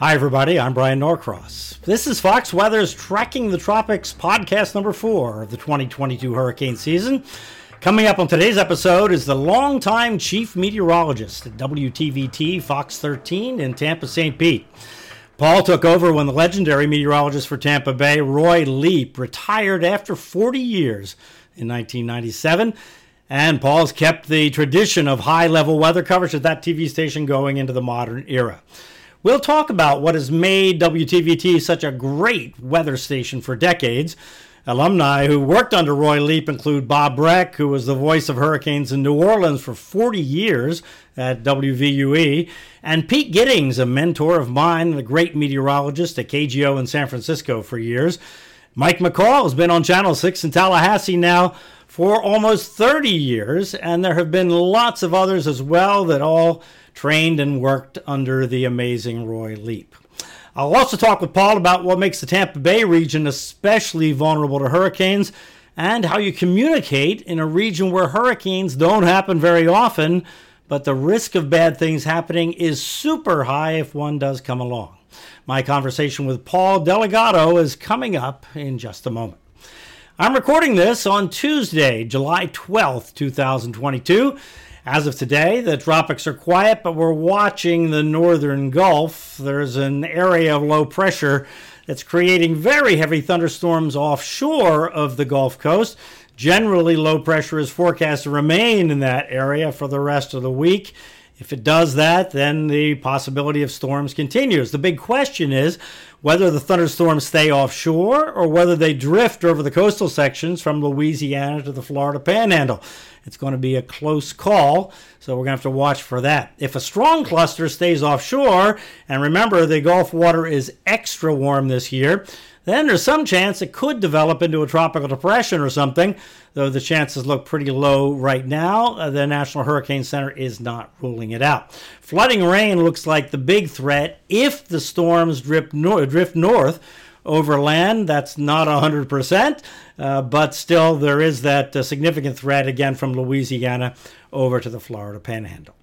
Hi, everybody. I'm Bryan Norcross. This is Fox Weather's Tracking the Tropics podcast number four of the 2022 hurricane season. Coming up on today's episode is the longtime chief meteorologist at WTVT Fox 13 in Tampa, St. Pete. Paul took over when the legendary meteorologist for Tampa Bay, Roy Leep, retired after 40 years in 1997. And Paul's kept the tradition of high level weather coverage at that TV station going into the modern era. We'll talk about what has made WTVT such a great weather station for decades. Alumni who worked under Roy Leep include Bob Breck, who was the voice of hurricanes in New Orleans for 40 years at WVUE, and Pete Giddings, a mentor of mine, the great meteorologist at KGO in San Francisco for years. Mike McCall has been on Channel 6 in Tallahassee now for almost 30 years, and there have been lots of others as well that all trained and worked under the amazing Roy Leep. I'll also talk with Paul about what makes the Tampa Bay region especially vulnerable to hurricanes and how you communicate in a region where hurricanes don't happen very often, but the risk of bad things happening is super high if one does come along. My conversation with Paul Dellegatto is coming up in just a moment. I'm recording this on Tuesday, July 12th, 2022. As of today, the tropics are quiet, but we're watching the northern Gulf. There's an area of low pressure that's creating very heavy thunderstorms offshore of the Gulf Coast. Generally, low pressure is forecast to remain in that area for the rest of the week. If it does that, then the possibility of storms continues. The big question is whether the thunderstorms stay offshore or whether they drift over the coastal sections from Louisiana to the Florida Panhandle. It's going to be a close call, so we're going to have to watch for that. If a strong cluster stays offshore, and remember the Gulf water is extra warm this year, then there's some chance it could develop into a tropical depression or something, though the chances look pretty low right now. Uh, the National Hurricane Center is not ruling it out. Flooding rain looks like the big threat if the storms drift, nor- drift north over land. That's not 100%, uh, but still, there is that uh, significant threat again from Louisiana over to the Florida panhandle.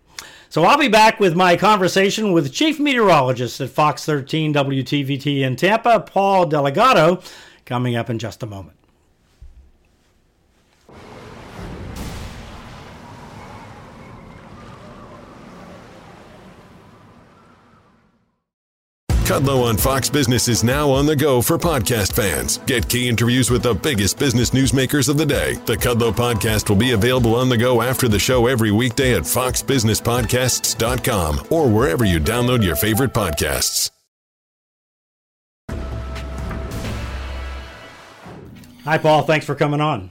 So I'll be back with my conversation with Chief Meteorologist at Fox 13 WTVT in Tampa, Paul Dellegatto, coming up in just a moment. Kudlow on Fox Business is now on the go for podcast fans. Get key interviews with the biggest business newsmakers of the day. The Kudlow podcast will be available on the go after the show every weekday at foxbusinesspodcasts.com or wherever you download your favorite podcasts. Hi, Paul. Thanks for coming on.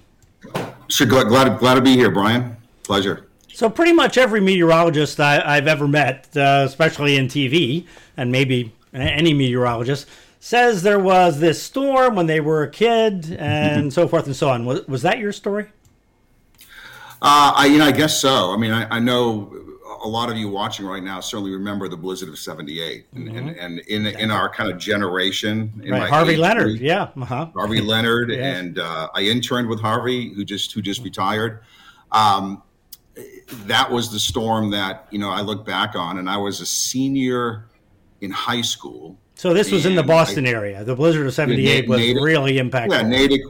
Sure, glad, glad, glad to be here, Bryan. Pleasure. So, pretty much every meteorologist I, have ever met, uh, especially in TV, and maybe any meteorologist, says there was this storm when they were a kid and so forth and so on. Was, was that your story? Uh, I, you know, I guess so. I mean, I, I, know a lot of you watching right now certainly remember the blizzard of 78 and, mm-hmm. and, and, in, in our kind of generation. right. Harvey Leonard. Group, yeah. Uh-huh. Harvey Leonard. yes. And uh, I interned with Harvey who just, who just retired. Um, that was the storm that, you know, I look back on and I was a senior in high school. So this was in the Boston I, area. The blizzard of '78 was really impactful. Yeah, Natick,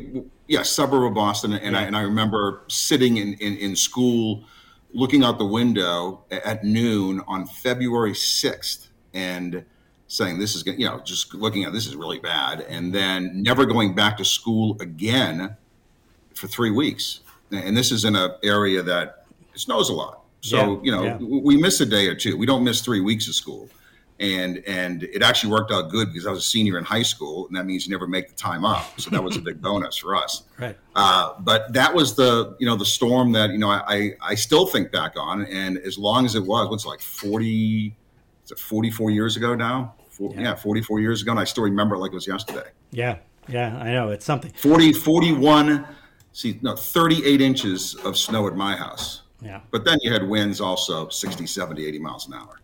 yeah, suburb of Boston, and yeah. I and I remember sitting in, in, in school, looking out the window at noon on February 6th, and saying this is going, you know, just looking at this is really bad, and then never going back to school again for three weeks. And this is in an area that snows a lot, so yeah, you know yeah. we miss a day or two. We don't miss three weeks of school and and it actually worked out good because I was a senior in high school, and that means you never make the time up. So that was a big bonus for us. Right. Uh, but that was the you know the storm that you know I I still think back on, and as long as it was, what's it like forty, is it forty four years ago now? Yeah. yeah, forty four years ago, and I still remember it like it was yesterday. Yeah, yeah, I know it's something. 40, 41, see, no, thirty eight inches of snow at my house. Yeah. But then you had winds also 60, 70, 80 miles an hour.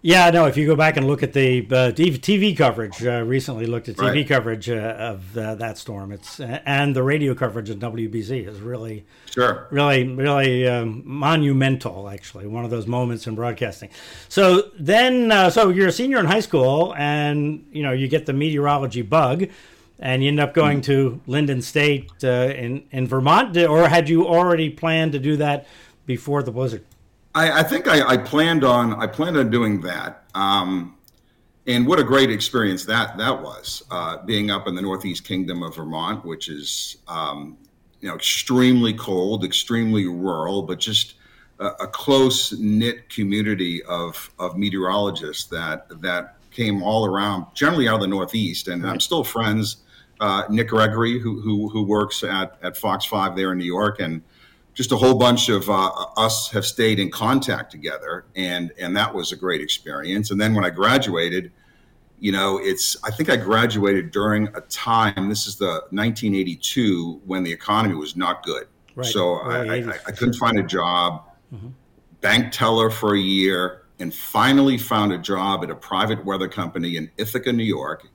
Yeah, no. If you go back and look at the uh, TV coverage, uh, recently looked at TV Right. coverage uh, of uh, that storm. It's and the radio coverage of WBZ is really, Sure. really, really um, monumental. Actually, one of those moments in broadcasting. So then, uh, so you're a senior in high school, and you know you get the meteorology bug, and you end up going to Lyndon State uh, in in Vermont, or had you already planned to do that before the blizzard? I, I think I, I planned on I planned on doing that. Um, and what a great experience that that was, uh, being up in the Northeast Kingdom of Vermont, which is um, you know extremely cold, extremely rural, but just a, a close knit community of of meteorologists that that came all around, generally out of the Northeast, and I'm still friends. Uh, Nick Gregory, who, who who works at at Fox Five there in New York, and just a whole bunch of uh, us have stayed in contact together, and and that was a great experience. And then when I graduated, you know, it's I think I graduated during a time. This is the 1982 when the economy was not good. Right, So I, I, I couldn't find a job. Bank teller for a year, and finally found a job at a private weather company in Ithaca, New York,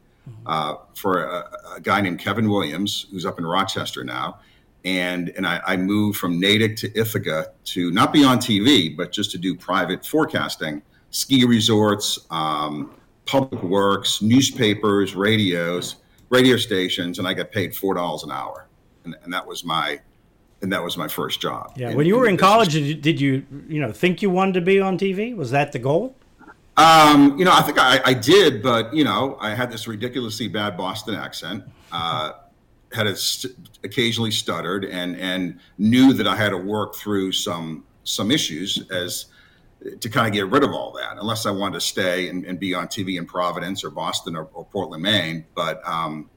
uh, for a, a guy named Kevin Williams, who's up in Rochester now. And and I, I moved from Natick to Ithaca to not be on TV, but just to do private forecasting, ski resorts, um, public works, newspapers, radios, radio stations, and I got paid four dollars an hour, and, and that was my and that was my first job. Yeah, in- when you were the in college, did you, did you you know think you wanted to be on TV? Was that the goal? Um, you know, I think I, I did, but you know, I had this ridiculously bad Boston accent. Uh, had it st- occasionally stuttered, and and knew that I had to work through some some issues as to kind of get rid of all that, unless I wanted to stay and, and be on TV in Providence or Boston or, or Portland, Maine. But um,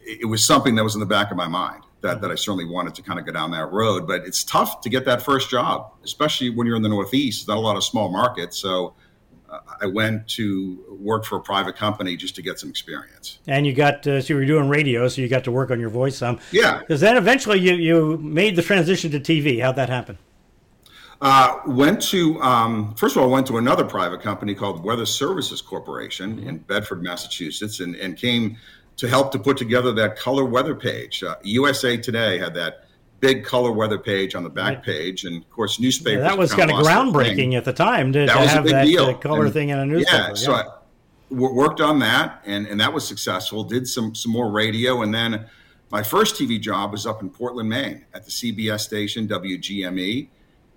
it, it was something that was in the back of my mind that, that I certainly wanted to kind of go down that road. But it's tough to get that first job, especially when you're in the Northeast. Not a lot of small markets, so I went to work for a private company just to get some experience. And you got uh, so you were doing radio, so you got to work on your voice some. Yeah. Because then eventually you you made the transition to TV. How'd that happen? Uh, went to um, first of all went to another private company called Weather Services Corporation in Bedford, Massachusetts, and, and came to help to put together that color weather page. Uh, USA Today had that big color weather page on the back Right. page, and of course newspapers. that was kind of groundbreaking at the time to, That to have that deal. uh, color And- thing in a newspaper. Yeah, so I worked on that, and and that was successful. Did some some more radio, and then my first TV job was up in Portland, Maine, at the CBS station WGME,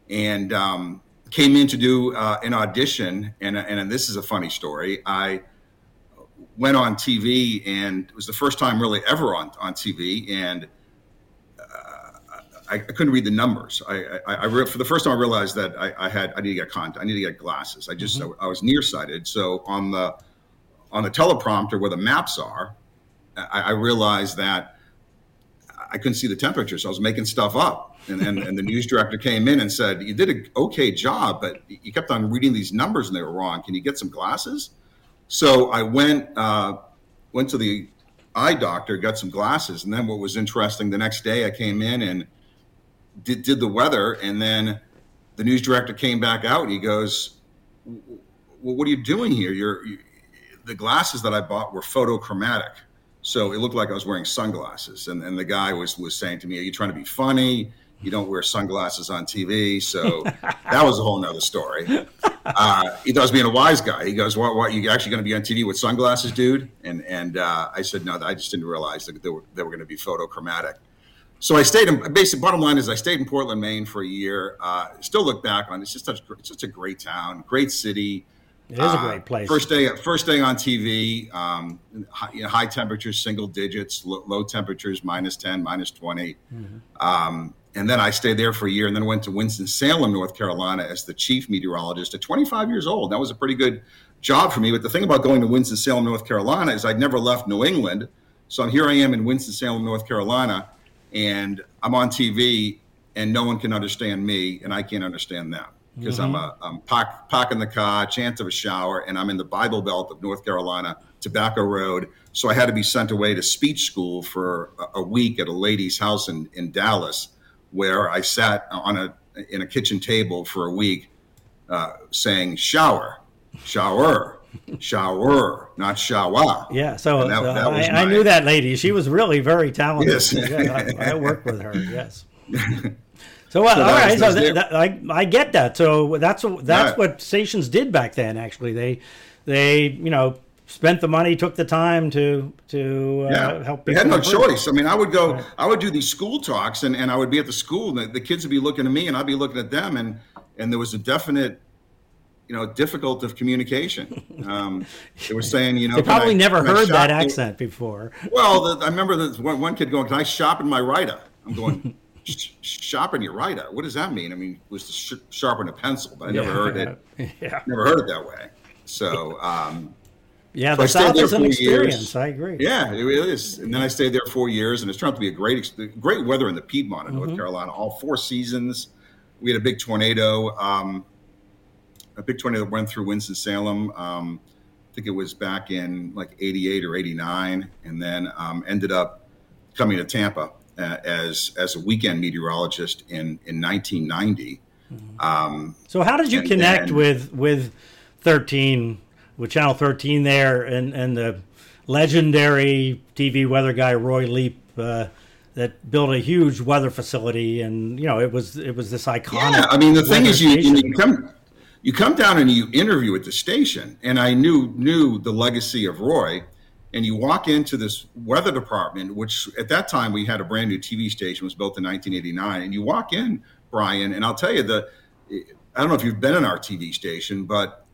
and um, came in to do uh, an audition. And and this is a funny story. I went on TV, and it was the first time really ever on on TV, and. I, I couldn't read the numbers. I, I, I re- for the first time I realized that I, I had I need to get contact. I need to get glasses. I just I, was nearsighted. So on the on the teleprompter where the maps are, I, I realized that I couldn't see the temperature. So I was making stuff up. And, and, and the news director came in and said, "You did an okay job, but you kept on reading these numbers and they were wrong. Can you get some glasses?" So I went uh, went to the eye doctor, got some glasses, and then what was interesting, the next day I came in and did, did the weather, and then the news director came back out and he goes, "Well, what are you doing here? You're you, the glasses that I bought were photochromatic, so it looked like I was wearing sunglasses." And, and the guy was was saying to me, "Are you trying to be funny? You don't wear sunglasses on TV." So that was a whole nother story. Uh, he thought I was being a wise guy. He goes, "What? What? You actually going to be on TV with sunglasses, dude?" And and uh, I said, "No, I just didn't realize that they were they were going to be photochromatic." So I stayed in. Basic bottom line is I stayed in Portland, Maine for a year. Uh, still look back on it, it's just such it's such a great town, great city. It is a Uh, great place. First day, first day on TV. Um, high, you know, high temperatures, single digits. Low, low temperatures, minus ten, minus 20 Um, and then I stayed there for a year, and then went to Winston Salem, North Carolina, as the chief meteorologist at 25 years old. That was a pretty good job for me. But the thing about going to Winston Salem, North Carolina, is I'd never left New England. So here I am in Winston Salem, North Carolina, and I'm on TV, and no one can understand me, and I can't understand them. Because I'm a I'm park, parking the car, chance of a shower, and I'm in the Bible Belt of North Carolina, Tobacco Road. So I had to be sent away to speech school for a, a week at a lady's house in, in Dallas, where I sat on a in a kitchen table for a week, uh, saying shower, shower, shower, not shower. Yeah, so, that, that I, my... I, knew that lady. She was really very talented. Yes, yeah, I, I, worked with her. Yes. So, uh, so all right, so th- I I get that. So that's that's what stations did back then. Actually, they they you know spent the money, took the time to to uh, yeah. help. They had no choice. I mean, I would go, right. I would do these school talks, and, and I would be at the school, and the, the, kids would be looking at me, and I'd be looking at them, and and there was a definite, you know, difficult of communication. Um, they were saying, you know, they probably I, never heard that accent before. Well, the, I remember the, one, one kid going, "Can I shop in my writer?" I'm going. sharpen your writer. What does that mean? I mean, it was to sh- sharpen a pencil, but I never yeah, heard it. Yeah. Never heard it that way. So, um, yeah, so the South is an experience. Years. I agree. Yeah, it really is. And then I stayed there four years, and it's turned out to be a great, great weather in the Piedmont in mm-hmm. North Carolina. All four seasons. We had a big tornado. Um, a big tornado that went through Winston Salem. Um, I think it was back in like '88 or '89, and then um, ended up coming to Tampa uh, as as a weekend meteorologist in in 1990. Mm-hmm. Um, so how did you connect with with 13 with Channel 13 there and and the legendary TV weather guy Roy Leap? Uh, that built a huge weather facility, and you know it was it was this iconic. Yeah, I mean the thing is, you, you come you come down and you interview at the station, and I knew knew the legacy of Roy, and you walk into this weather department, which at that time we had a brand new TV station, was built in 1989, and you walk in, Bryan, and I'll tell you the, I don't know if you've been in our TV station, but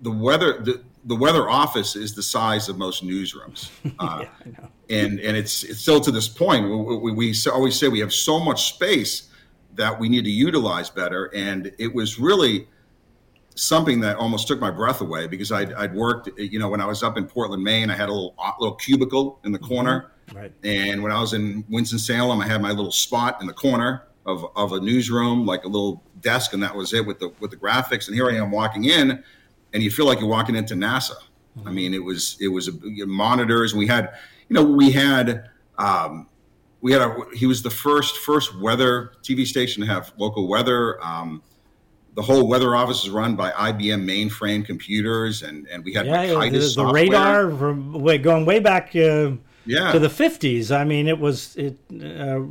the weather the, the weather office is the size of most newsrooms, uh, yeah, and and it's it's still to this point. We, we, we always say we have so much space that we need to utilize better, and it was really something that almost took my breath away because I'd, I'd worked, you know, when I was up in Portland, Maine, I had a little little cubicle in the mm-hmm. corner. Right. And when I was in Winston Salem, I had my little spot in the corner of, of a newsroom, like a little desk, and that was it with the with the graphics. And here I am walking in, and you feel like you're walking into NASA. Mm-hmm. I mean, it was it was a, monitors, we had, you know, we had. Um, we had a, he was the first first weather TV station to have local weather. Um, the whole weather office is run by IBM mainframe computers, and, and we had yeah, the, the, radar from way, going way back uh, yeah. to the fifties. I mean, it was it. Uh,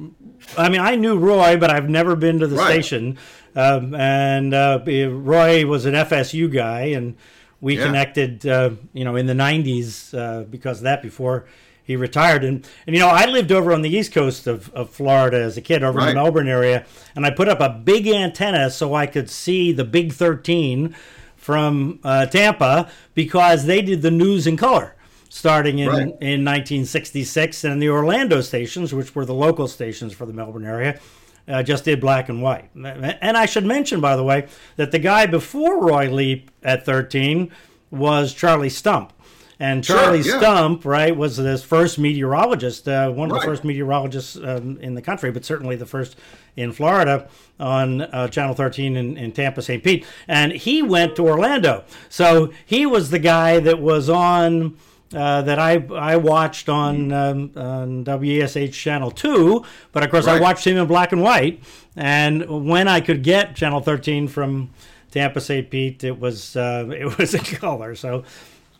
I mean, I knew Roy, but I've never been to the right. station. Um, and uh, Roy was an FSU guy, and we yeah. connected, uh, you know, in the '90s uh, because of that. Before he retired. And, and you know, I lived over on the east coast of, of Florida as a kid, over right. in the Melbourne area, and I put up a big antenna so I could see the Big 13 from uh, Tampa because they did the news in color starting in, right. in 1966. And the Orlando stations, which were the local stations for the Melbourne area, uh, just did black and white. And I should mention, by the way, that the guy before Roy Leep at 13 was Charlie Stump. And Charlie sure, yeah. Stump, right, was the first meteorologist, uh, one of right. the first meteorologists um, in the country, but certainly the first in Florida on uh, Channel 13 in, in Tampa, St. Pete. And he went to Orlando. So he was the guy that was on. Uh, that I I watched on, um, on WESH Channel 2, but of course right. I watched him in black and white. And when I could get Channel 13 from Tampa St. Pete, it was uh, it was in color. So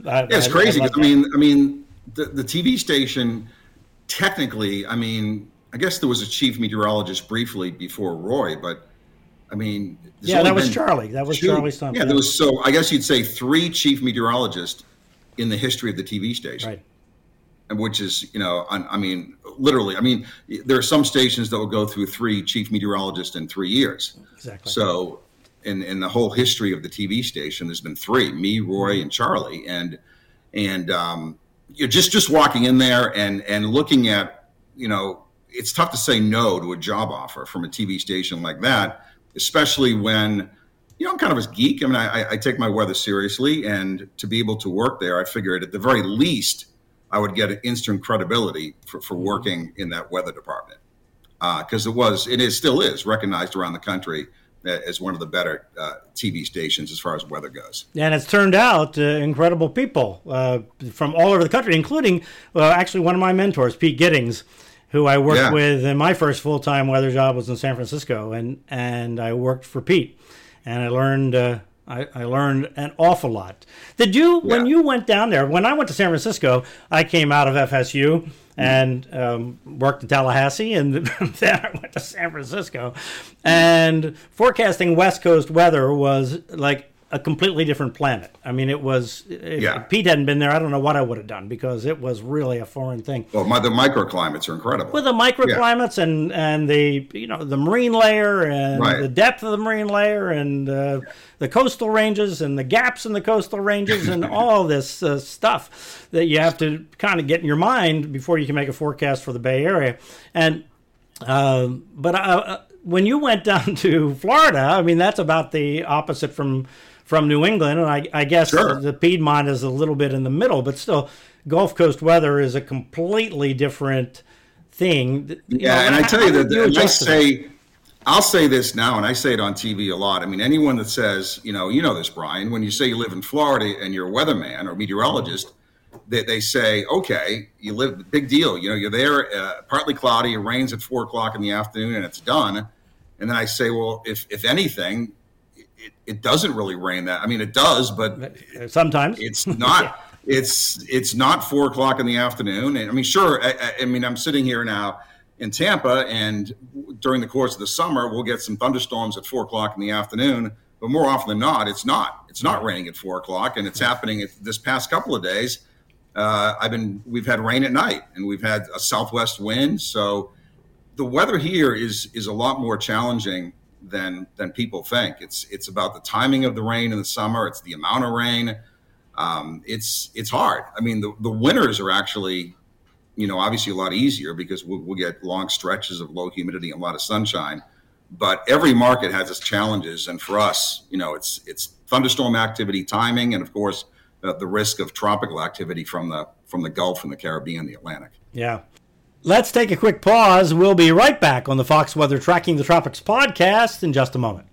I, yeah, it's I, crazy. I, I, mean, I mean, the, the TV station technically, I mean, I guess there was a chief meteorologist briefly before Roy, but I mean, yeah, that was Charlie. That was two, Charlie Stump. Yeah, there was so I guess you'd say three chief meteorologists in the history of the TV station. Right. And which is, you know, I, I mean, literally, I mean, there are some stations that will go through three chief meteorologists in three years. Exactly. So in, in the whole history of the TV station, there's been three: me, Roy, and Charlie. And and um, you're just just walking in there and and looking at, you know, it's tough to say no to a job offer from a TV station like that, especially when. You know, I'm kind of a geek. I mean, I, I take my weather seriously, and to be able to work there, I figured at the very least, I would get instant credibility for, for working in that weather department because uh, it was, it is, still is recognized around the country as one of the better uh, TV stations as far as weather goes. And it's turned out uh, incredible people uh, from all over the country, including actually one of my mentors, Pete Giddings, who I worked yeah. with in my first full time weather job was in San Francisco, and and I worked for Pete, and I learned uh, I, I, learned an awful lot. Did you, yeah. when you went down there, when I went to San Francisco, I came out of FSU and um, worked in Tallahassee, and then I went to San Francisco. And forecasting West Coast weather was like a completely different planet. I mean, it was. If yeah. Pete hadn't been there, I don't know what I would have done because it was really a foreign thing. Well, my, the microclimates are incredible. With the microclimates yeah. and and the you know the marine layer and right. the depth of the marine layer and uh, the coastal ranges and the gaps in the coastal ranges and all this uh, stuff that you have to kind of get in your mind before you can make a forecast for the Bay Area. And uh, but uh, when you went down to Florida, I mean that's about the opposite from from New England, and I, I guess sure. the Piedmont is a little bit in the middle, but still, Gulf Coast weather is a completely different thing. You yeah, know, and I tell you that I say, I'll say this now, and I say it on TV a lot. I mean, anyone that says, you know, you know this, Bryan, when you say you live in Florida and you're a weatherman or meteorologist, they, they say, okay, you live, big deal. You know, you're there, uh, partly cloudy, it rains at four o'clock in the afternoon, and it's done. And then I say, well, if if anything, it, it doesn't really rain that. I mean, it does, but sometimes it's not. yeah. It's it's not four o'clock in the afternoon. And I mean, sure. I, I mean, I'm sitting here now in Tampa, and during the course of the summer, we'll get some thunderstorms at four o'clock in the afternoon. But more often than not, it's not. It's not raining at four o'clock, and it's happening this past couple of days. Uh, I've been we've had rain at night, and we've had a southwest wind. So the weather here is is a lot more challenging than than people think. It's it's about the timing of the rain in the summer. It's the amount of rain. Um, it's it's hard. I mean, the the winters are actually, you know, obviously a lot easier because we'll, we'll get long stretches of low humidity and a lot of sunshine. But every market has its challenges, and for us, you know, it's it's thunderstorm activity, timing, and of course, uh, the risk of tropical activity from the from the Gulf and the Caribbean, the Atlantic. Yeah. Let's take a quick pause. We'll be right back on the Fox Weather Tracking the Tropics podcast in just a moment.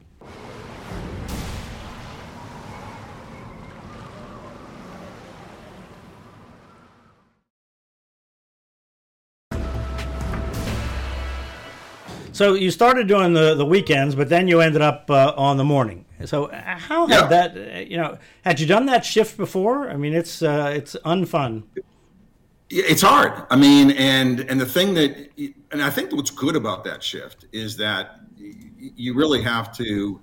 So you started doing the, the weekends, but then you ended up uh, on the morning. So uh, how had yeah. that? Uh, you know, had you done that shift before? I mean, it's uh, it's unfun. It's hard. I mean, and and the thing that, and I think what's good about that shift is that you really have to.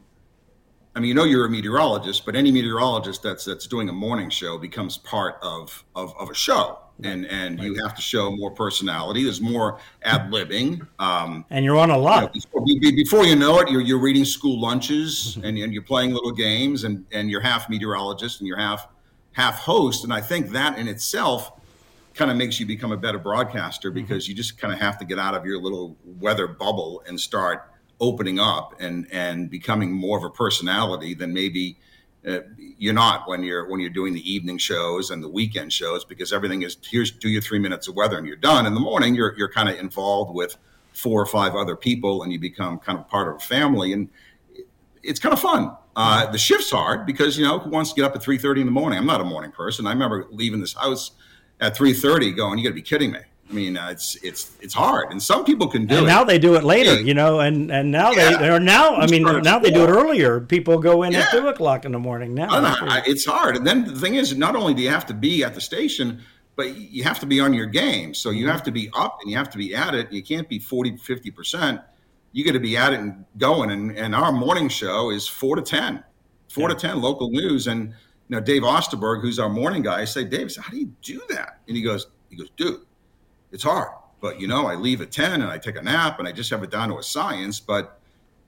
I mean, you know, you're a meteorologist, but any meteorologist that's that's doing a morning show becomes part of of, of a show, and and right. you have to show more personality. There's more ad libbing, um, and you're on a lot. You know, before, you know it, you're you're reading school lunches, and, and you're playing little games, and and you're half meteorologist and you're half half host, and I think that in itself kind of makes you become a better broadcaster mm-hmm. because mm-hmm. you just kind of have to get out of your little weather bubble and start opening up and and becoming more of a personality than maybe uh, you're not when you're when you're doing the evening shows and the weekend shows because everything is here's do your three minutes of weather and you're done in the morning you're you're kind of involved with four or five other people and you become kind of part of a family and it's kind of fun uh, the shift's hard because you know who wants to get up at 3.30 in the morning i'm not a morning person i remember leaving this house at 3:30 going, you got to be kidding me. I mean, uh, it's it's it's hard, and some people can do and it. Now they do it later, you know, and and now yeah. they are now I mean now they do it earlier. People go in yeah. at two o'clock in the morning now. I, it's hard, and then the thing is, not only do you have to be at the station, but you have to be on your game. So you have to be up and you have to be at it. You can't be 40, 50 percent. You got to be at it and going. And and our morning show is four to ten, four yeah. to ten local news and you know, Dave Osterberg, who's our morning guy, I say, Dave, how do you do that? And he goes, he goes, dude, it's hard. But you know, I leave at 10 and I take a nap and I just have it down to a science, but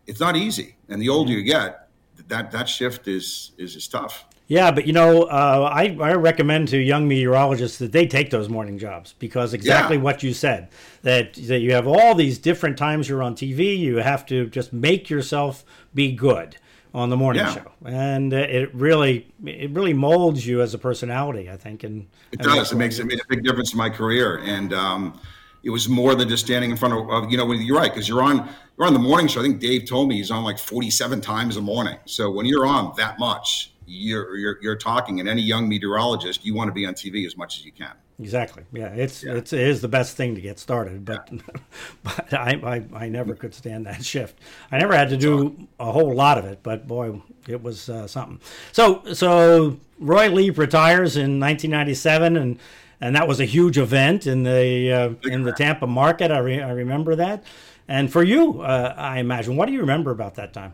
it's not easy. And the older you get, that that shift is is, is tough. Yeah, but you know, uh, I, I recommend to young meteorologists that they take those morning jobs because exactly yeah. what you said that that you have all these different times you're on TV, you have to just make yourself be good on the morning yeah. show, and uh, it really it really molds you as a personality. I think, and it does. It makes it made a big difference in my career, and um, it was more than just standing in front of, of you know. You're right because you're on you're on the morning show. I think Dave told me he's on like 47 times a morning. So when you're on that much, you're you're, you're talking, and any young meteorologist, you want to be on TV as much as you can. Exactly. Yeah, it's yeah. it's it is the best thing to get started, but yeah. but I, I, I never could stand that shift. I never had to do a whole lot of it, but boy, it was uh, something. So so Roy Lee retires in 1997, and and that was a huge event in the uh, in the Tampa market. I re- I remember that. And for you, uh, I imagine, what do you remember about that time?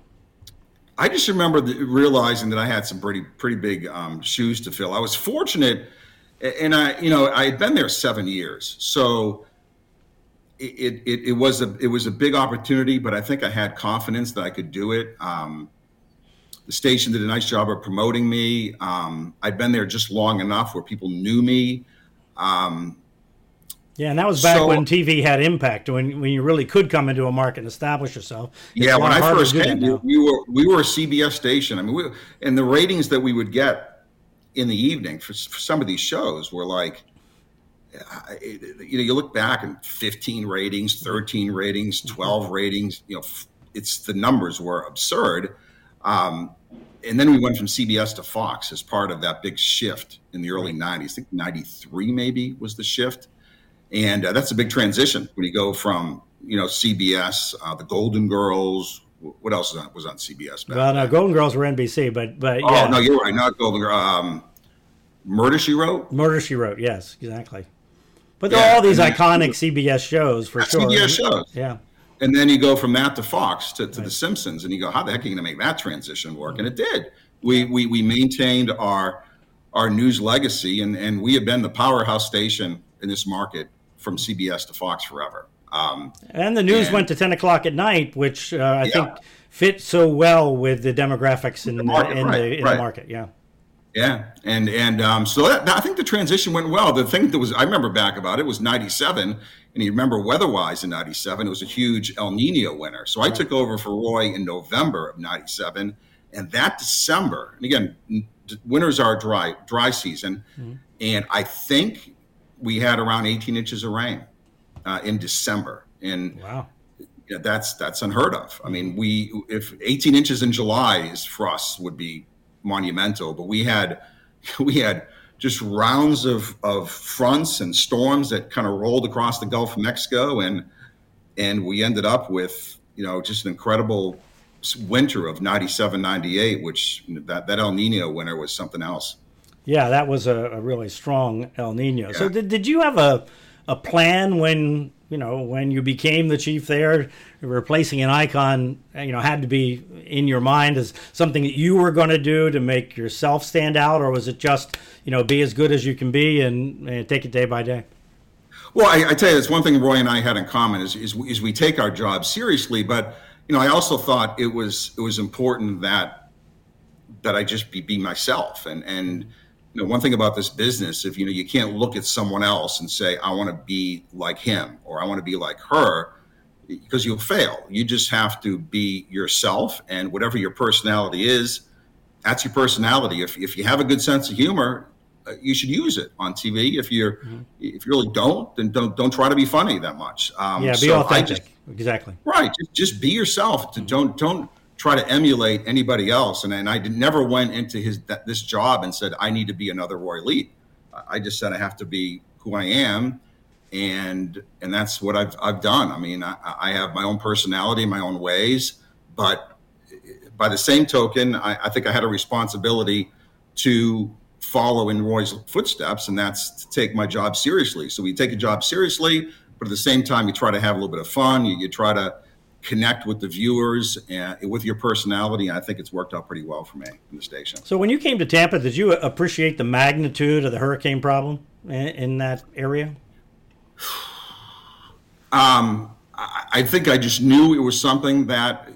I just remember the, realizing that I had some pretty pretty big um, shoes to fill. I was fortunate and I, you know, I had been there seven years, so it, it, it was a it was a big opportunity, but I think I had confidence that I could do it. Um, the station did a nice job of promoting me. Um, I'd been there just long enough where people knew me. Um, yeah, and that was back so, when TV had impact, when when you really could come into a market and establish yourself. It's yeah, when I first came, we were we were a CBS station. I mean, we, and the ratings that we would get in the evening for, for some of these shows were like you know you look back and 15 ratings 13 ratings 12 ratings you know it's the numbers were absurd. Um, and then we went from cbs to fox as part of that big shift in the early 90s i think 93 maybe was the shift. And uh, that's a big transition when you go from you know cbs uh, the golden girls what else was on, was on CBS? Back well, no, Golden Girls were NBC, but but oh, yeah. Oh no, you're right. Not Golden Girls. Um, Murder She Wrote. Murder She Wrote. Yes, exactly. But yeah, there are all these iconic CBS shows for sure. CBS shows. Yeah. And then you go from that to Fox to, to right. The Simpsons, and you go, how the heck are you going to make that transition work? And it did. We we we maintained our our news legacy, and and we have been the powerhouse station in this market from CBS to Fox forever. Um, and the news and, went to 10 o'clock at night, which uh, I yeah. think fit so well with the demographics in the, market, in, right, the, in right. the market. Yeah. Yeah, and and um, so that, I think the transition went well. The thing that was I remember back about it was '97, and you remember weather-wise in '97, it was a huge El Nino winter. So I took over for Roy in November of '97, and that December, and again, winters are dry dry season, mm-hmm. and I think we had around 18 inches of rain uh, in December. And wow. Yeah, that's that's unheard of. I mean, we if 18 inches in July is for us would be monumental, but we had we had just rounds of, of fronts and storms that kind of rolled across the Gulf of Mexico, and and we ended up with you know just an incredible winter of 97 98 which that, that el nino winter was something else yeah that was a, a really strong el nino yeah. so did, did you have a a plan when you know when you became the chief there replacing an icon you know had to be in your mind as something that you were going to do to make yourself stand out or was it just you know be as good as you can be and, and take it day by day? Well I, I, tell you it's one thing roy and i had in common is, is, is we take our job seriously but you know i also thought it was it was important that that i just be, be myself. And and you know, one thing about this business, if you know, you can't look at someone else and say, I want to be like him or I want to be like her, because you'll fail. You just have to be yourself, and whatever your personality is, that's your personality. If, if you have a good sense of humor, uh, you should use it on TV. If you're mm-hmm. if you really don't, then don't don't try to be funny that much. Um, yeah, be so authentic. Just, exactly. Right. Just, just be yourself. Mm-hmm. Don't don't try to emulate anybody else. And, and I did, never went into his this job and said I need to be another Roy Lee. I just said I have to be who I am, and and that's what I've I've done. I mean, I, I have my own personality, my own ways, but by the same token, I, I think I had a responsibility to follow in Roy's footsteps, and that's to take my job seriously. So we take a job seriously, but at the same time, you try to have a little bit of fun. You, you try to connect with the viewers and with your personality. I think it's worked out pretty well for me in the station. So when you came to Tampa, did you appreciate the magnitude of the hurricane problem in, in that area? Um, I think I just knew it was something that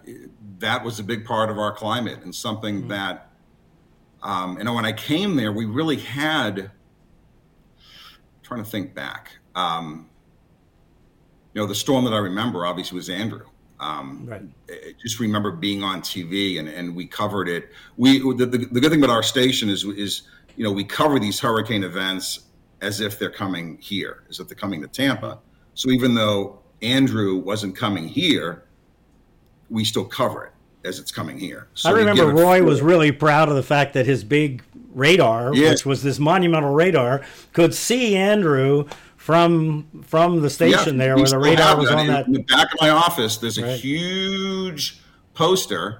that was a big part of our climate and something mm-hmm. that, um, you know, when I came there, we really had. I'm trying to think back. Um, you know, the storm that I remember obviously was Andrew. Um, right. I just remember being on TV and, and we covered it. We the, the, the, good thing about our station is is you know we cover these hurricane events as if they're coming here, as if they're coming to Tampa. So even though Andrew wasn't coming here, we still cover it as it's coming here. So I remember Roy was really proud of the fact that his big radar, which was this monumental radar, could see Andrew from from the station yeah, there where the radar was on that. In the back of my office, there's a right. huge poster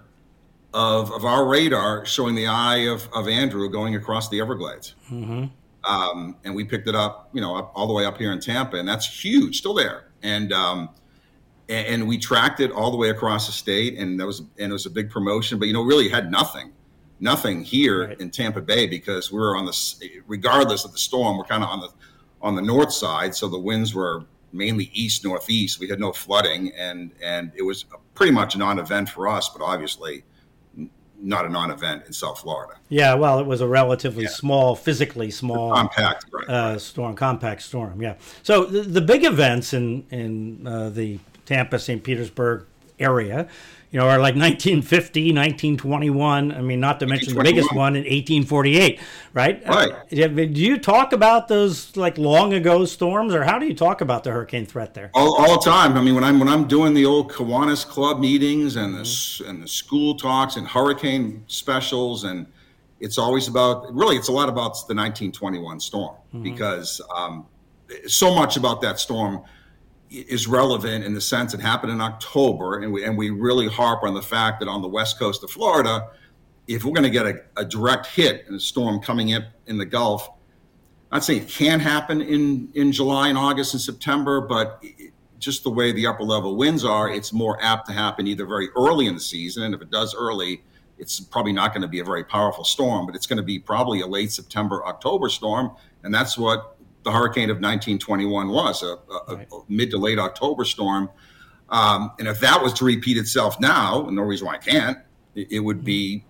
of, of our radar showing the eye of, of Andrew going across the Everglades. Mm-hmm. Um, and we picked it up, you know, up, all the way up here in Tampa, and that's huge, still there. And um, and, and, we tracked it all the way across the state, and that was and it was a big promotion. But you know, really had nothing, nothing here right. in Tampa Bay because we were on the regardless of the storm, we're kind of on the on the north side, so the winds were mainly east northeast. We had no flooding, and and it was pretty much a non-event for us, but obviously not a non-event in South Florida. Yeah, well, it was a relatively yeah. small, physically small, compact right, uh, right. storm, compact storm. Yeah. So the, the big events in in uh, the Tampa, St. Petersburg area you know, are like 1950, 1921. I mean, not to mention the biggest one in 1848, right? Right. Uh, do you talk about those like long ago storms, or how do you talk about the hurricane threat there? All, all the time. I mean, when I'm when I'm doing the old Kiwanis Club meetings and the mm-hmm. and the school talks and hurricane specials, and it's always about really, it's a lot about the 1921 storm mm-hmm. because um, so much about that storm is relevant in the sense it happened in October, and we and we really harp on the fact that on the west coast of Florida, if we're going to get a, a, direct hit and a storm coming in in the Gulf, I'm not saying it can happen in in July and August and September, but it, just the way the upper level winds are, it's more apt to happen either very early in the season, and if it does early, it's probably not going to be a very powerful storm, but it's going to be probably a late September October storm, and that's what the hurricane of 1921 was a, a, right. a mid to late October storm. Um, and if that was to repeat itself now, no reason why I can't, it, it would be,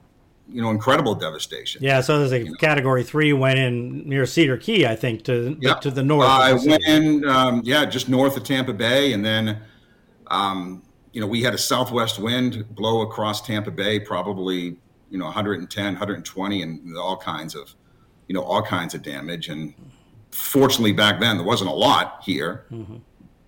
you know, incredible devastation. Yeah. So there's a you category know. three went in near Cedar Key, I think, to yep. to the north. Uh, I went in, um, yeah, just north of Tampa Bay, and then, um, you know, we had a southwest wind blow across Tampa Bay, probably you know 110, 120, and all kinds of, you know, all kinds of damage and fortunately back then there wasn't a lot here. Mm-hmm.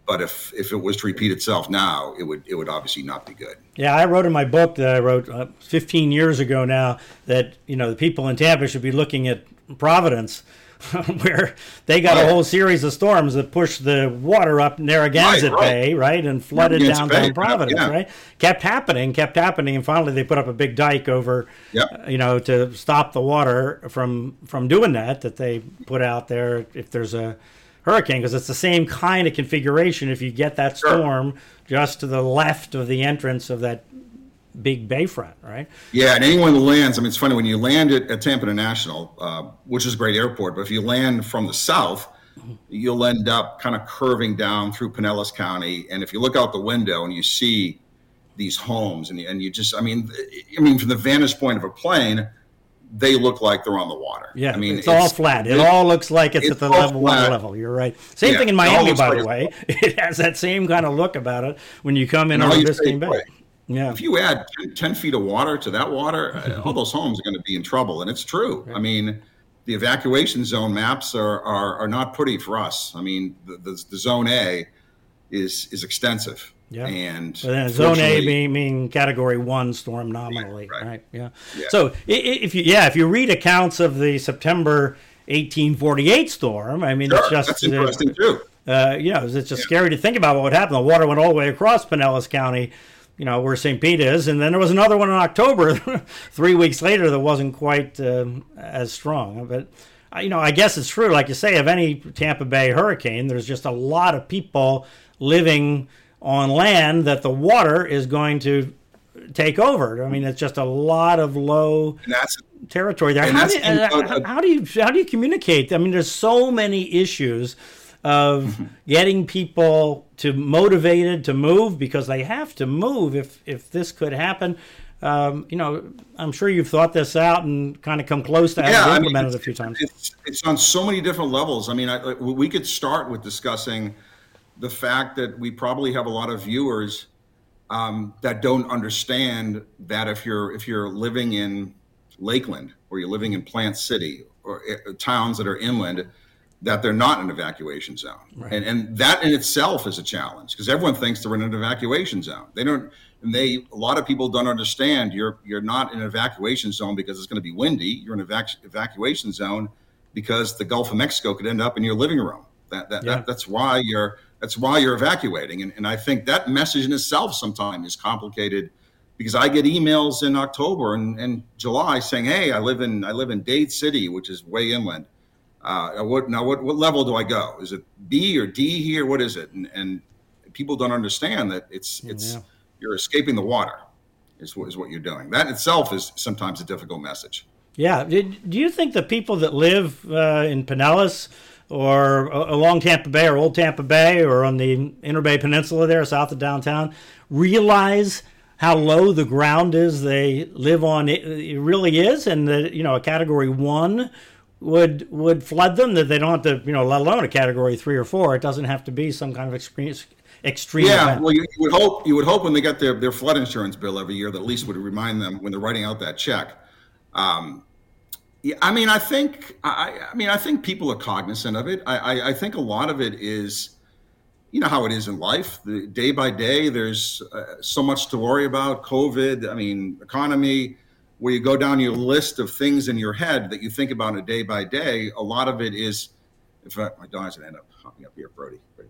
But if, if it was to repeat itself now, it would it would obviously not be good. Yeah, I wrote in my book that I wrote uh, 15 years ago now that you know the people in Tampa should be looking at Providence where they got right. a whole series of storms that pushed the water up Narragansett right, right. Bay, right, and flooded downtown Bay. Providence, yeah. right? Kept happening, kept happening, and finally they put up a big dike over, yep. uh, you know, to stop the water from from doing that. That they put out there if there's a hurricane, because it's the same kind of configuration. If you get that storm sure. just to the left of the entrance of that big bayfront, right? Yeah, and anyone who lands, I mean, it's funny when you land at, at Tampa International, uh, which is a great airport, but if you land from the south, you'll end up kind of curving down through Pinellas County, and if you look out the window and you see these homes, and you, and you just, I mean, I mean, from the vantage point of a plane, they look like they're on the water. Yeah, I mean, it's, it's all flat. It, it, all looks like it's, it's at the level one level. You're right. Same yeah, thing in Miami, by like the way. It has that same kind of look about it when you come in on Biscayne Bay. Yeah. If you add 10 feet of water to that water, uh, all those homes are going to be in trouble. And it's true. Right. I mean, the evacuation zone maps are, are, are not pretty for us. I mean, the, the, the zone A is is extensive. Yeah. And zone A being, being category one storm nominally, right? right. Yeah. yeah. So if you yeah, if you read accounts of the September 1848 storm, I mean, sure, it's just that's interesting uh, too. Uh, you know, it's just yeah. scary to think about what would happen. The water went all the way across Pinellas County you know where St. Pete is, and then there was another one in October, three weeks later that wasn't quite um, as strong. But uh, you know, I guess it's true, like you say, of any Tampa Bay hurricane, there's just a lot of people living on land that the water is going to take over. I mean, it's just a lot of low territory there. How do, you, uh, how do you how do you communicate? I mean, there's so many issues of getting people to motivated to move because they have to move if if this could happen. Um, you know, I'm sure you've thought this out and kind of come close to having yeah, implemented I mean, a few times. It's, it's on so many different levels. I mean, I, we could start with discussing the fact that we probably have a lot of viewers um, that don't understand that if you're if you're living in Lakeland or you're living in Plant City or uh, towns that are inland, that they're not in an evacuation zone. Right. And, and that in itself is a challenge because everyone thinks they're in an evacuation zone. They don't, and they, a lot of people don't understand you're, you're not in an evacuation zone because it's going to be windy. You're in an evac- evacuation zone because the Gulf of Mexico could end up in your living room. That, that, yeah. that that's why you're, that's why you're evacuating. And, and I think that message in itself sometimes is complicated because I get emails in October and, and July saying, Hey, I live in, I live in Dade City, which is way inland uh, what now? What, what level do I go? Is it B or D here? What is it? And, and people don't understand that it's it's yeah. you're escaping the water. Is what is what you're doing. That itself is sometimes a difficult message. Yeah. Do you think the people that live uh, in Pinellas or along Tampa Bay or Old Tampa Bay or on the Interbay Peninsula there, south of downtown, realize how low the ground is they live on? It really is, and that you know a Category One would would flood them that they don't have to you know let alone a category three or four it doesn't have to be some kind of extreme extreme yeah event. well you, you, would hope you would hope when they get their, their flood insurance bill every year that at least would remind them when they're writing out that check um, yeah, I mean, I think I, I, mean, I think people are cognizant of it. I, I, I, think a lot of it is, you know, how it is in life. The, day by day, there's uh, so much to worry about. COVID. I mean, economy where you go down your list of things in your head that you think about a day by day, a lot of it is. In fact, my dog's gonna end up hopping up here, Brody. Brody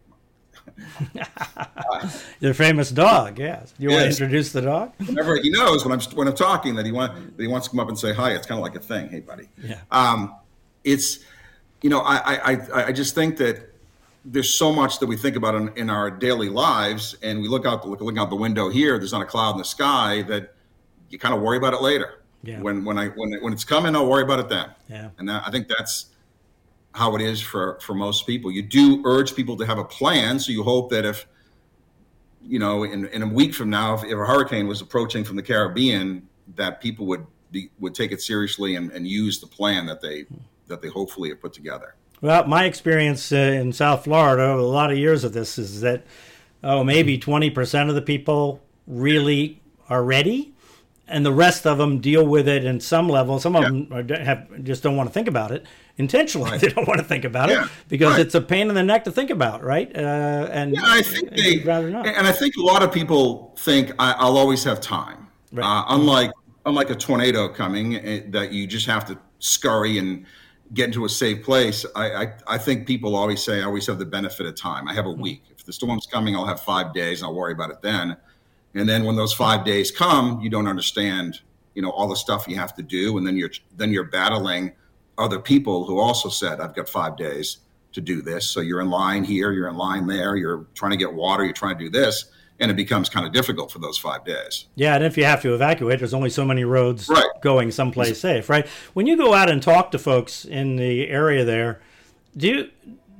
Your famous dog, yes. You yes. want to introduce the dog? Whenever he knows when I'm when I'm talking that he want that he wants to come up and say hi. It's kind of like a thing. Hey, buddy. Yeah. Um, it's, you know, I I I just think that there's so much that we think about in, in our daily lives, and we look out the, look, look out the window here. There's not a cloud in the sky that you kind of worry about it later. Yeah. When when I when when it's coming, I'll worry about it then. Yeah. And that, I think that's how it is for for most people. You do urge people to have a plan, so you hope that if you know in, in a week from now, if, if a hurricane was approaching from the Caribbean, that people would be would take it seriously and, and use the plan that they that they hopefully have put together. Well, my experience uh, in South Florida over a lot of years of this is that oh maybe twenty percent of the people really are ready and the rest of them deal with it in some level. Some of yeah. them are, have just don't want to think about it intentionally. Right. They don't want to think about yeah. it because right. it's a pain in the neck to think about, right? Uh, and yeah, I think they rather not. And I think a lot of people think I, will always have time. Right. Uh, unlike unlike a tornado coming uh, that you just have to scurry and get into a safe place. I, I, I think people always say I always have the benefit of time. I have a mm-hmm. week. If the storm's coming, I'll have five days. I'll worry about it then and then when those five days come, you don't understand, you know, all the stuff you have to do, and then you're then you're battling other people who also said, "I've got five days to do this." So you're in line here, you're in line there, you're trying to get water, you're trying to do this, and it becomes kind of difficult for those five days. Yeah, and if you have to evacuate, there's only so many roads right. going someplace safe, right? When you go out and talk to folks in the area there, do you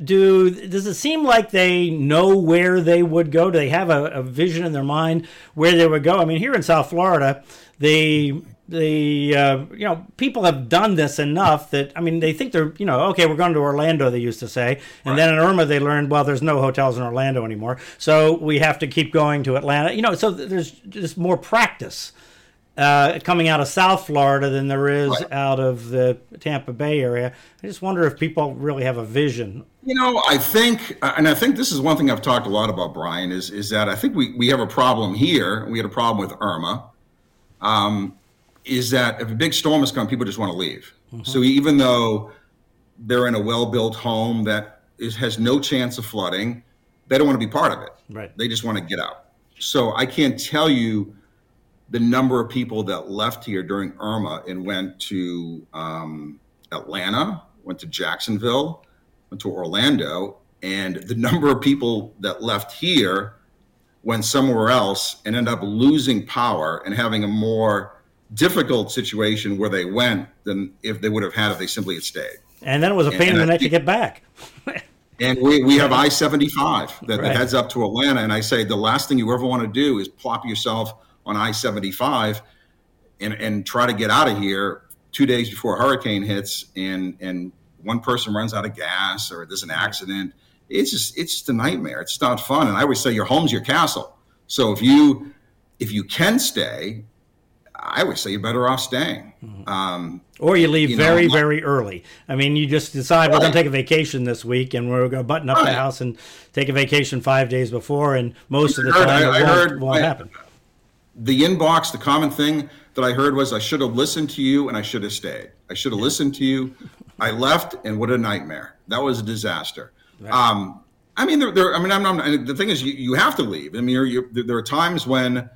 do does it seem like they know where they would go? Do they have a, a, vision in their mind where they would go? I mean, here in South Florida, the the uh, you know people have done this enough that I mean they think they're you know okay we're going to Orlando they used to say and right. then in Irma they learned well there's no hotels in Orlando anymore so we have to keep going to Atlanta you know so there's just more practice uh, coming out of South Florida than there is right. out of the Tampa Bay area. I just wonder if people really have a vision. You know, I think, and I think this is one thing I've talked a lot about, Bryan, is is that I think we, we have a problem here. We had a problem with Irma. Um, is that if a big storm has come, people just want to leave. Mm-hmm. So even though they're in a well-built home that is, has no chance of flooding, they don't want to be part of it. Right. They just want to get out. So I can't tell you the number of people that left here during Irma and went to um, Atlanta, went to Jacksonville, went to Orlando, and the number of people that left here went somewhere else and ended up losing power and having a more difficult situation where they went than if they would have had if they simply had stayed. And then it was a pain in the neck to get back. and we, we have I 75 that, right. that heads up to Atlanta. And I say the last thing you ever want to do is plop yourself on I 75 and, and try to get out of here two days before a hurricane hits and, and one person runs out of gas or there's an accident. It's just, it's just a nightmare. It's not fun. And I always say your home's your castle. So if you, if you can stay, I would say you're better off staying. Mm-hmm. Um, or you leave you very, know, very early. I mean, you just decide right. we're going to take a vacation this week and we're going to button up right. the house and take a vacation five days before, and most of the time I, it won't, heard, won't I, happen. The inbox, the common thing that I heard was I should have listened to you and I should have stayed. I should have yeah. listened to you. I left, and what a nightmare. That was a disaster. Right. Um, I mean, there, there, I mean, I'm, I'm, the thing is, you, you have to leave. I mean, you're, you're, there are times when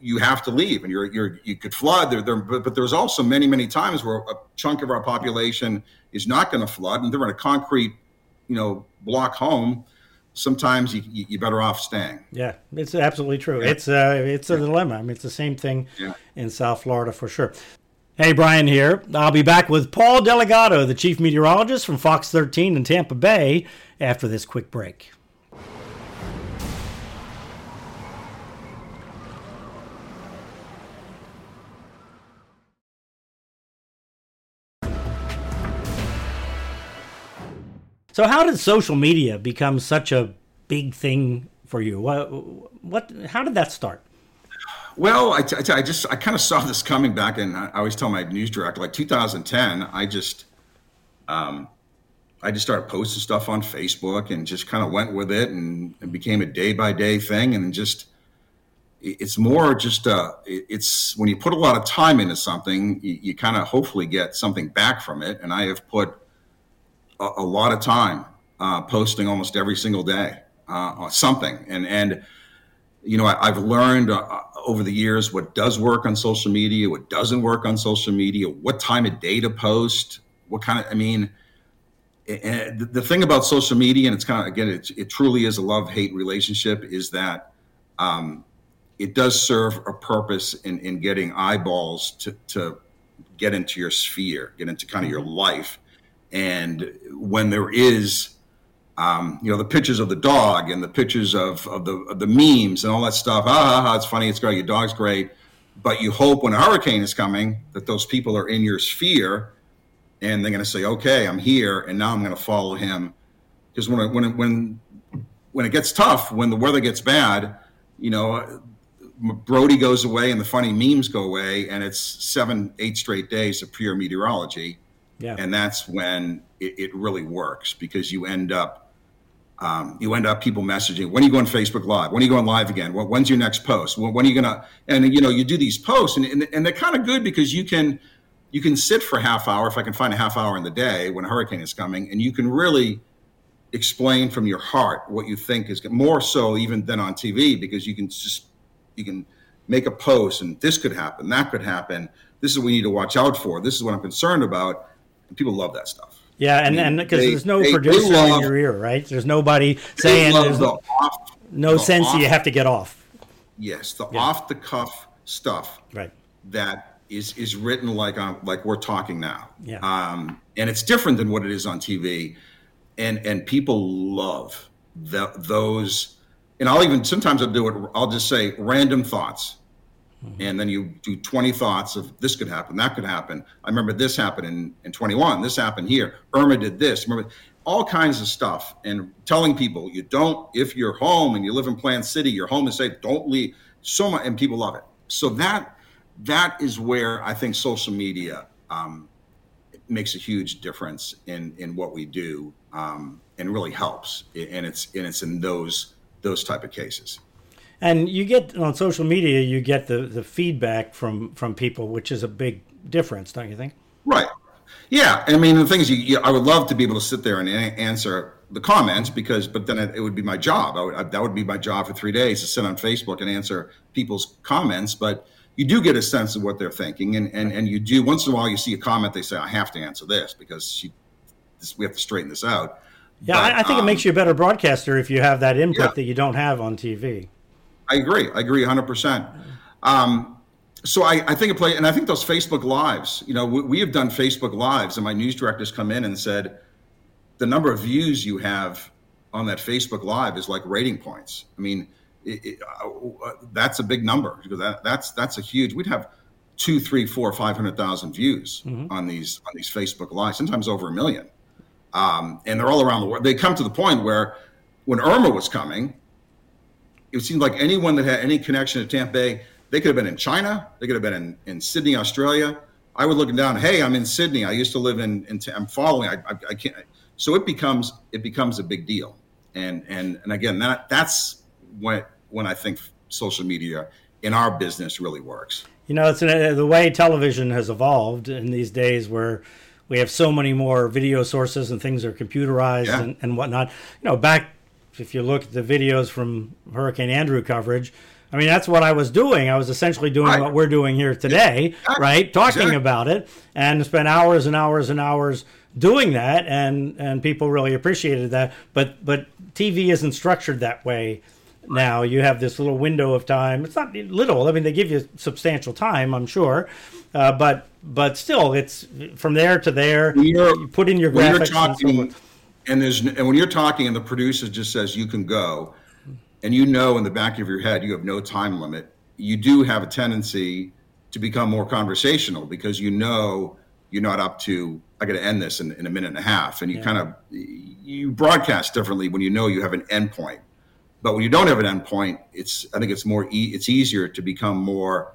you have to leave and you're, you're you could flood there, there but, but there's also many many times where a chunk of our population is not going to flood and they're in a concrete you know block home sometimes you, you are better off staying yeah it's absolutely true yeah. it's uh it's a yeah. dilemma i mean it's the same thing yeah. in south florida for sure Hey, Bryan here. I'll be back with Paul Dellegatto, the chief meteorologist from Fox 13 in Tampa Bay, after this quick break. So, how did social media become such a big thing for you? What, what, how did that start? Well, I, t- I just I kind of saw this coming back, and I always tell my news director, like 2010, I just, um, I just started posting stuff on Facebook and just kind of went with it, and it became a day by day thing, and just it's more just uh, it's when you put a lot of time into something, you, you kind of hopefully get something back from it, and I have put a, a lot of time uh, posting almost every single day uh, something. And and you know, I, have learned uh, over the years what does work on social media, what doesn't work on social media, what time of day to post, what kind of. I mean, and the thing about social media, and it's kind of again, it, it truly is a love hate relationship, is that. Um, it does serve a purpose in, in getting eyeballs to, to get into your sphere, get into kind of your life. And when there is, um, you know, the pictures of the dog and the pictures of, of the of the memes and all that stuff. Ah, ha, ha, it's funny. It's great. Your dog's great. But you hope when a hurricane is coming that those people are in your sphere, and they're going to say, "Okay, I'm here, and now I'm going to follow him." Because when it, when when when it gets tough, when the weather gets bad, you know, Brody goes away and the funny memes go away, and it's seven, eight straight days of pure meteorology. Yeah. And that's when it, it really works because you end up um, you end up people messaging when are you going facebook live? When are you going live again? When's your next post? When, when are you gonna and you know you do these posts and, and, and they're kind of good because you can you can sit for half hour if i can find a half hour in the day when a hurricane is coming and you can really explain from your heart what you think is more so even than on tv because you can just you can make a post and this could happen that could happen this is what we need to watch out for this is what i'm concerned about people love that stuff. Yeah, and and because there's no they, producer they love, in your ear, right? There's nobody saying there's the off, no the sense off, you have to get off. Yes, the yeah. off the cuff stuff. Right. That is is written like on like we're talking now. Yeah. Um, and it's different than what it is on TV, and and people love the, those. And I'll even sometimes I'll do it. I'll just say random thoughts And then you do 20 thoughts of this could happen, that could happen. I remember this happened in, in 21, this happened here. Irma did this. Remember all kinds of stuff. And telling people you don't, if you're home and you live in Plant City, your home is safe, don't leave. So much, and people love it. So that that is where I think social media um, makes a huge difference in in what we do um, and really helps. And it's and it's in those those type of cases and you get on social media you get the the feedback from from people which is a big difference don't you think? Right. Yeah. I mean the thing is you, you, i would love to be able to sit there and a- answer the comments because but then it, it would be my job. I would, I, that would be my job for three days to sit on facebook and answer people's comments. But you do get a sense of what they're thinking. And and, and you do once in a while you see a comment they say i have to answer this because she, this, we have to straighten this out. Yeah but, I, I, think um, it makes you a better broadcaster if you have that input yeah. that you don't have on tv I agree. I agree 100%. Um, so I, I, think it play, and I think those Facebook lives, you know, we, we, have done Facebook lives, and my news directors come in and said, the number of views you have on that Facebook live is like rating points. I mean, it, it, uh, that's a big number because that, that's that's a huge. We'd have two, three, four, five hundred thousand views mm-hmm. on these on these Facebook lives, sometimes over a million, um, and they're all around the world. They come to the point where when Irma was coming, it seemed like anyone that had any connection to Tampa Bay, they could have been in China, they could have been in, in Sydney, Australia. I would look down, hey, I'm in Sydney. I used to live in, in I'm following. I, I, I can't. So it becomes it becomes a big deal, and and and again, that that's when when I think social media in our business really works. You know, it's uh, the way television has evolved in these days where we have so many more video sources and things are computerized yeah. and, and whatnot. You know, back if you look at the videos from Hurricane Andrew coverage, I mean, that's what I was doing. I was essentially doing right. what we're doing here today, exactly. right? Talking exactly. about it and spent hours and hours and hours doing that and and people really appreciated that. But but TV isn't structured that way now. You have this little window of time. It's not little. I mean, they give you substantial time, I'm sure. Uh, but but still, it's from there to there. you put in your graphics. And there's and when you're talking, and the producer just says you can go, and you know in the back of your head you have no time limit. You do have a tendency to become more conversational because you know you're not up to I got to end this in, in, a minute and a half, and you yeah. kind of you broadcast differently when you know you have an endpoint. But when you don't have an endpoint, it's I think it's more e- it's easier to become more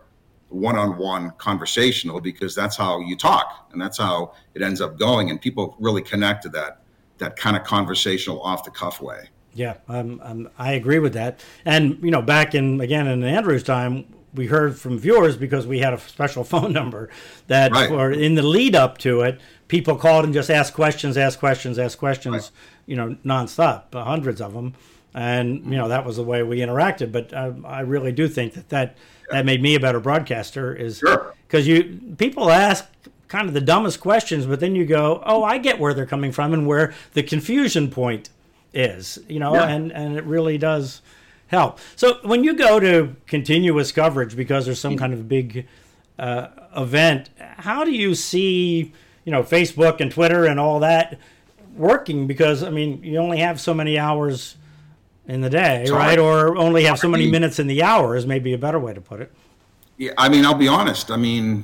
one-on-one conversational because that's how you talk and that's how it ends up going and people really connect to that that kind of conversational off the cuff way. Yeah um, um, i agree with that. And you know back in again in andrew's time we heard from viewers because we had a special phone number that right. for in the lead up to it. People called and just asked questions asked questions asked questions right. you know nonstop uh, hundreds of them and you know that was the way we interacted. But uh, i really do think that that that made me a better broadcaster is because sure. you people ask kind of the dumbest questions, but then you go, oh, I get where they're coming from and where the confusion point is, you know, yeah. and and it really does help. So when you go to continuous coverage because there's some kind of big uh, event, how do you see, you know, Facebook and Twitter and all that working? Because I mean, you only have so many hours in the day, it's right? Or only have so many minutes in the hour is maybe a better way to put it. Yeah, I mean, I'll be honest. I mean,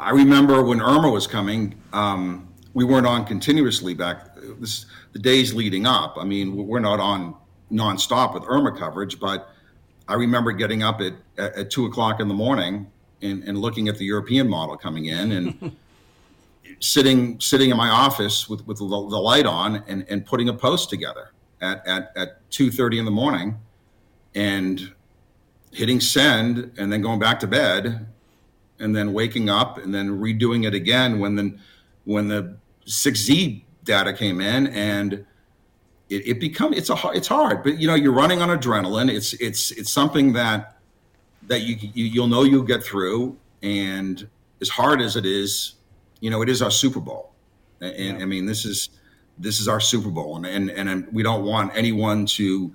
I remember when Irma was coming, um, we weren't on continuously back this, the days leading up. I mean, we're not on nonstop with Irma coverage, but I remember getting up at, at, at two o'clock in the morning and, and looking at the European model coming in and sitting sitting in my office with, with the, the light on and, and putting a post together at, at, at 2.30 in the morning and hitting send and then going back to bed and then waking up and then redoing it again when the when the 6z data came in and it, it become it's a it's hard but you know you're running on adrenaline it's it's it's something that that you, you you'll know you'll get through and as hard as it is you know it is our super bowl and yeah. i mean this is this is our Super Bowl, and and and we don't want anyone to,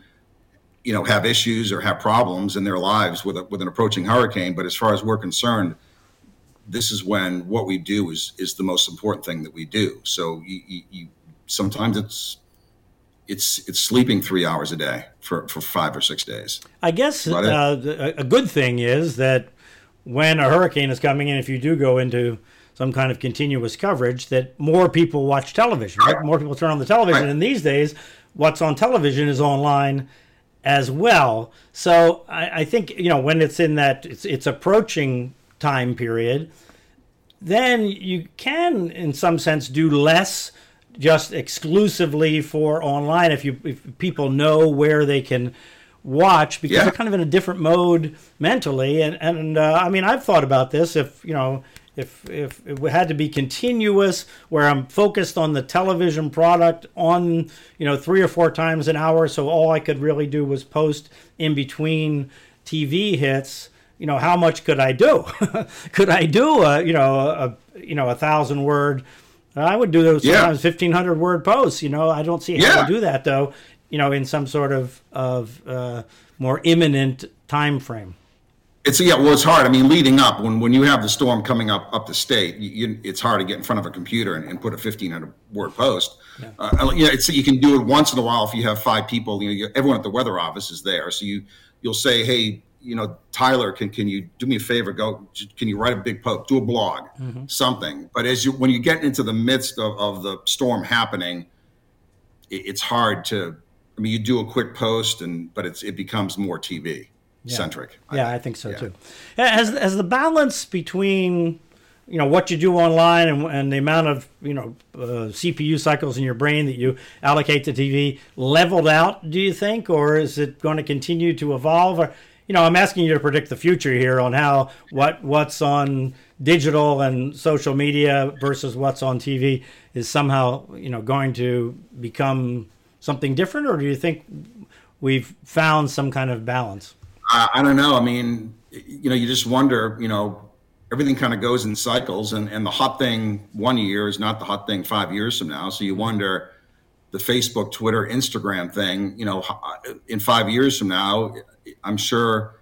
you know, have issues or have problems in their lives with a, with an approaching hurricane. But as far as we're concerned, this is when what we do is is the most important thing that we do. So you, you, you sometimes it's it's it's sleeping three hours a day for, for five or six days. I guess uh, a good thing is that when a hurricane is coming in, if you do go into some kind of continuous coverage that more people watch television, right? More people turn on the television. Right. And these days, what's on television is online as well. So I, I, think, you know, when it's in that, it's, it's approaching time period, then you can, in some sense, do less just exclusively for online if you if people know where they can watch because yeah. they're kind of in a different mode mentally and and uh, I mean I've thought about this if you know if if it had to be continuous where i'm focused on the television product on you know three or four times an hour so all i could really do was post in between tv hits you know how much could i do could i do a you know a you know a thousand word i would do those sometimes yeah. 1500 word posts you know i don't see how yeah. to do that though you know in some sort of of uh, more imminent time frame it's yeah, well, it's hard. I mean, leading up when when you have the storm coming up up the state, you, you, it's hard to get in front of a computer and, and put a fifteen hundred word post. Yeah. Uh, you know, it's you can do it once in a while if you have five people. You know, you, everyone at the weather office is there, so you you'll say, hey, you know, Tyler, can can you do me a favor? Go, can you write a big post, do a blog, mm-hmm. something. But as you when you get into the midst of, of the storm happening, it, it's hard to. I mean, you do a quick post, and but it's it becomes more TV. centric. Yeah, I think so yeah. too. Has has the balance between you know what you do online and, and the amount of you know uh, CPU cycles in your brain that you allocate to TV leveled out? Do you think, or is it going to continue to evolve? Or you know, I'm asking you to predict the future here on how what what's on digital and social media versus what's on TV is somehow you know going to become something different, or do you think we've found some kind of balance? I, I don't know. I mean, you know, you just wonder. You know, everything kind of goes in cycles, and and the hot thing one year is not the hot thing five years from now. So you wonder the Facebook, Twitter, Instagram thing. You know, in five years from now I'm sure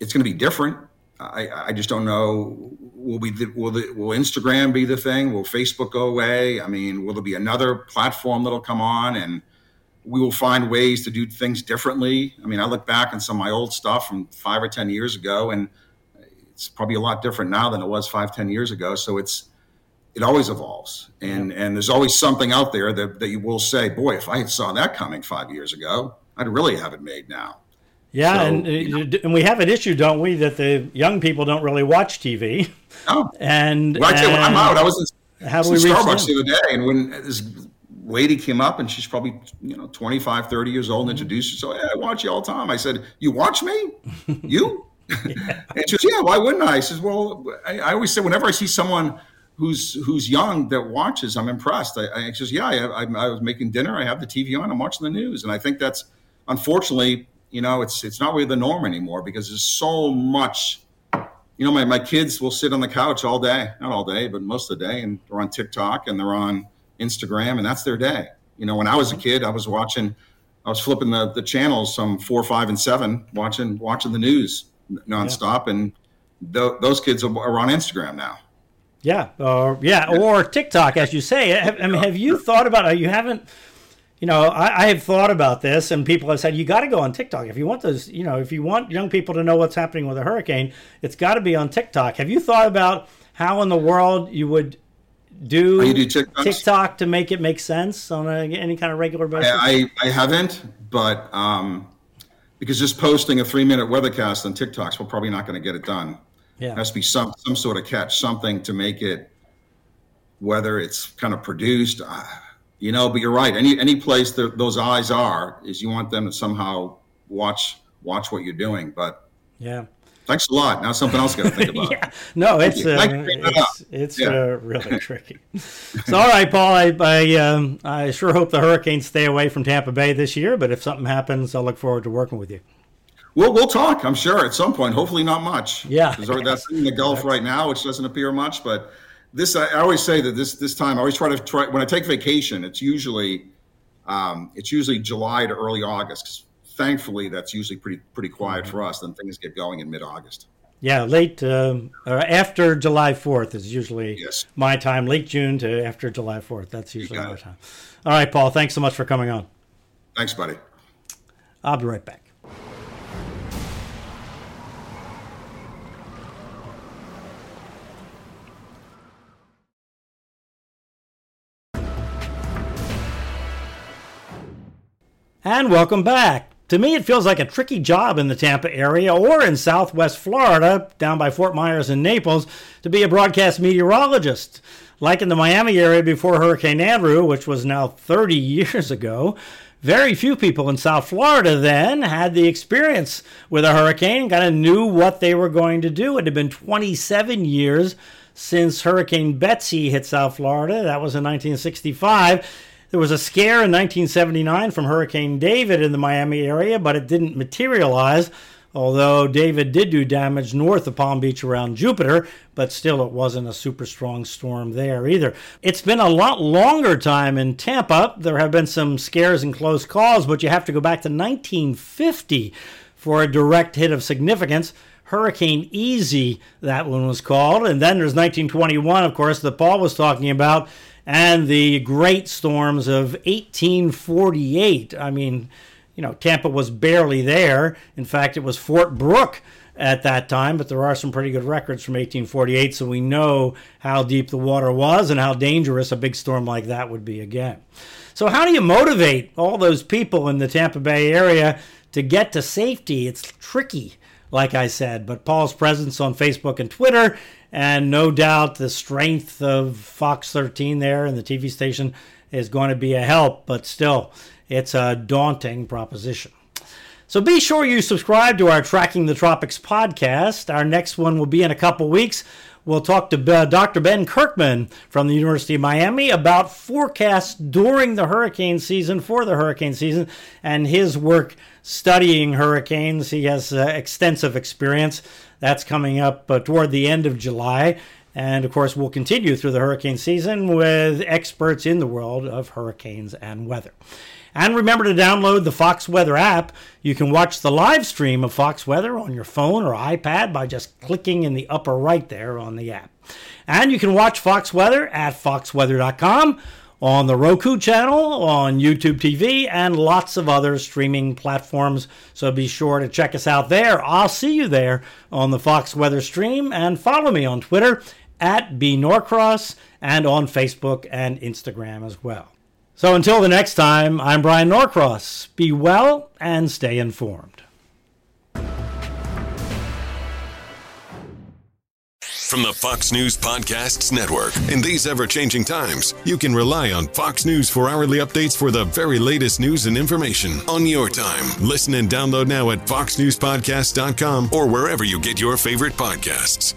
it's going to be different. I, I just don't know. Will we will the, will Instagram be the thing? Will Facebook go away? I mean, will there be another platform that'll come on and we will find ways to do things differently? I mean, I look back on some of my old stuff from five or ten years ago, and it's probably a lot different now than it was five, ten years ago. So it's it always evolves, and and there's always something out there that that you will say, boy, if I saw that coming five years ago, I'd really have it made now. Yeah, so, and you uh, know. and we have an issue, don't we, that the young people don't really watch TV. No. And, well, and I'm out. I was in, how do we Starbucks the other day, and when this lady came up, and she's probably you know 25, 30 years old, and mm-hmm. introduced herself. Hey, I watch you all the time. I said, "You watch me? You?" yeah. And she says, "Yeah. Why wouldn't I?" I says, "Well, I, I, always say whenever I see someone." Who's who's young that watches? I'm impressed. I, I says, yeah, I, I, I was making dinner. I have the TV on. I'm watching the news, and I think that's unfortunately you know, it's it's not really the norm anymore because there's so much. You know, my, my kids will sit on the couch all day, not all day, but most of the day, and they're on TikTok and they're on Instagram, and that's their day. You know, when I was a kid, I was watching, I was flipping the, the channels, some four, five, and seven, watching watching the news nonstop, yeah. and th- those kids are on Instagram now. Yeah, or yeah, or TikTok, as you say. I mean, have you thought about it? You haven't you know, I, I, have thought about this, and people have said you got to go on TikTok if you want those. You know, if you want young people to know what's happening with a hurricane, it's got to be on TikTok. Have you thought about how in the world you would do, oh, you do TikTok to make it make sense on a, any kind of regular basis? I, I, I haven't, but um, because just posting a three minute weathercast on TikToks, we're probably not going to get it done. Yeah, it has to be some some sort of catch, something to make it, whether it's kind of produced. Uh, you know, but you're right. Any any place that those eyes are is you want them to somehow watch watch what you're doing. But yeah, thanks a lot. Now something else got to think about. yeah, no, it's uh, it's, it's yeah. uh, really tricky. So all right, Paul, I I, um, I sure hope the Hurricanes stay away from Tampa Bay this year. But if something happens, I'll look forward to working with you. We'll, we'll talk, I'm sure, at some point. Hopefully, not much. Yeah. Because that's in the Gulf right now, which doesn't appear much. But this I, always say that this this time I always try to try when I take vacation. It's usually um, it's usually July to early August because thankfully that's usually pretty pretty quiet mm-hmm. for us. Then things get going in mid August. Yeah, late um, after July Fourth is usually yes. my time. Late June to after July Fourth. That's usually my time. All right, Paul. Thanks so much for coming on. Thanks, buddy. I'll be right back. And welcome back. To me, it feels like a tricky job in the Tampa area or in southwest Florida, down by Fort Myers and Naples, to be a broadcast meteorologist. Like in the Miami area before Hurricane Andrew, which was now 30 years ago, very few people in South Florida then had the experience with a hurricane, kind of knew what they were going to do. It had been 27 years since Hurricane Betsy hit South Florida. That was in 1965 there was a scare in 1979 from Hurricane David in the Miami area, but it didn't materialize. Although David did do damage north of Palm Beach around Jupiter, but still it wasn't a super strong storm there either. It's been a lot longer time in Tampa. There have been some scares and close calls, but you have to go back to 1950 for a direct hit of significance. Hurricane Easy, that one was called. And then there's 1921, of course, that Paul was talking about and the great storms of 1848. I mean, you know, Tampa was barely there. In fact, it was Fort Brooke at that time, but there are some pretty good records from 1848, so we know how deep the water was and how dangerous a big storm like that would be again. So, how do you motivate all those people in the Tampa Bay area to get to safety. It's tricky, like I said, but Paul's presence on Facebook and Twitter, and no doubt the strength of Fox 13 there and the TV station is going to be a help, but still, it's a daunting proposition. So be sure you subscribe to our Tracking the Tropics podcast. Our next one will be in a couple weeks. We'll talk to uh, Dr. Ben Kirtman from the University of Miami about forecasts during the hurricane season for the hurricane season and his work studying hurricanes. He has uh, extensive experience. That's coming up uh, toward the end of July. And of course, we'll continue through the hurricane season with experts in the world of hurricanes and weather. And remember to download the Fox Weather app. You can watch the live stream of Fox Weather on your phone or iPad by just clicking in the upper right there on the app. And you can watch Fox Weather at foxweather.com, on the Roku channel, on YouTube TV, and lots of other streaming platforms. So be sure to check us out there. I'll see you there on the Fox Weather stream and follow me on Twitter at B Norcross and on Facebook and Instagram as well. So until the next time, I'm Bryan Norcross. Be well and stay informed. From the Fox News Podcasts Network. In these ever changing times, you can rely on Fox News for hourly updates for the very latest news and information on your time. Listen and download now at foxnewspodcast.com or wherever you get your favorite podcasts.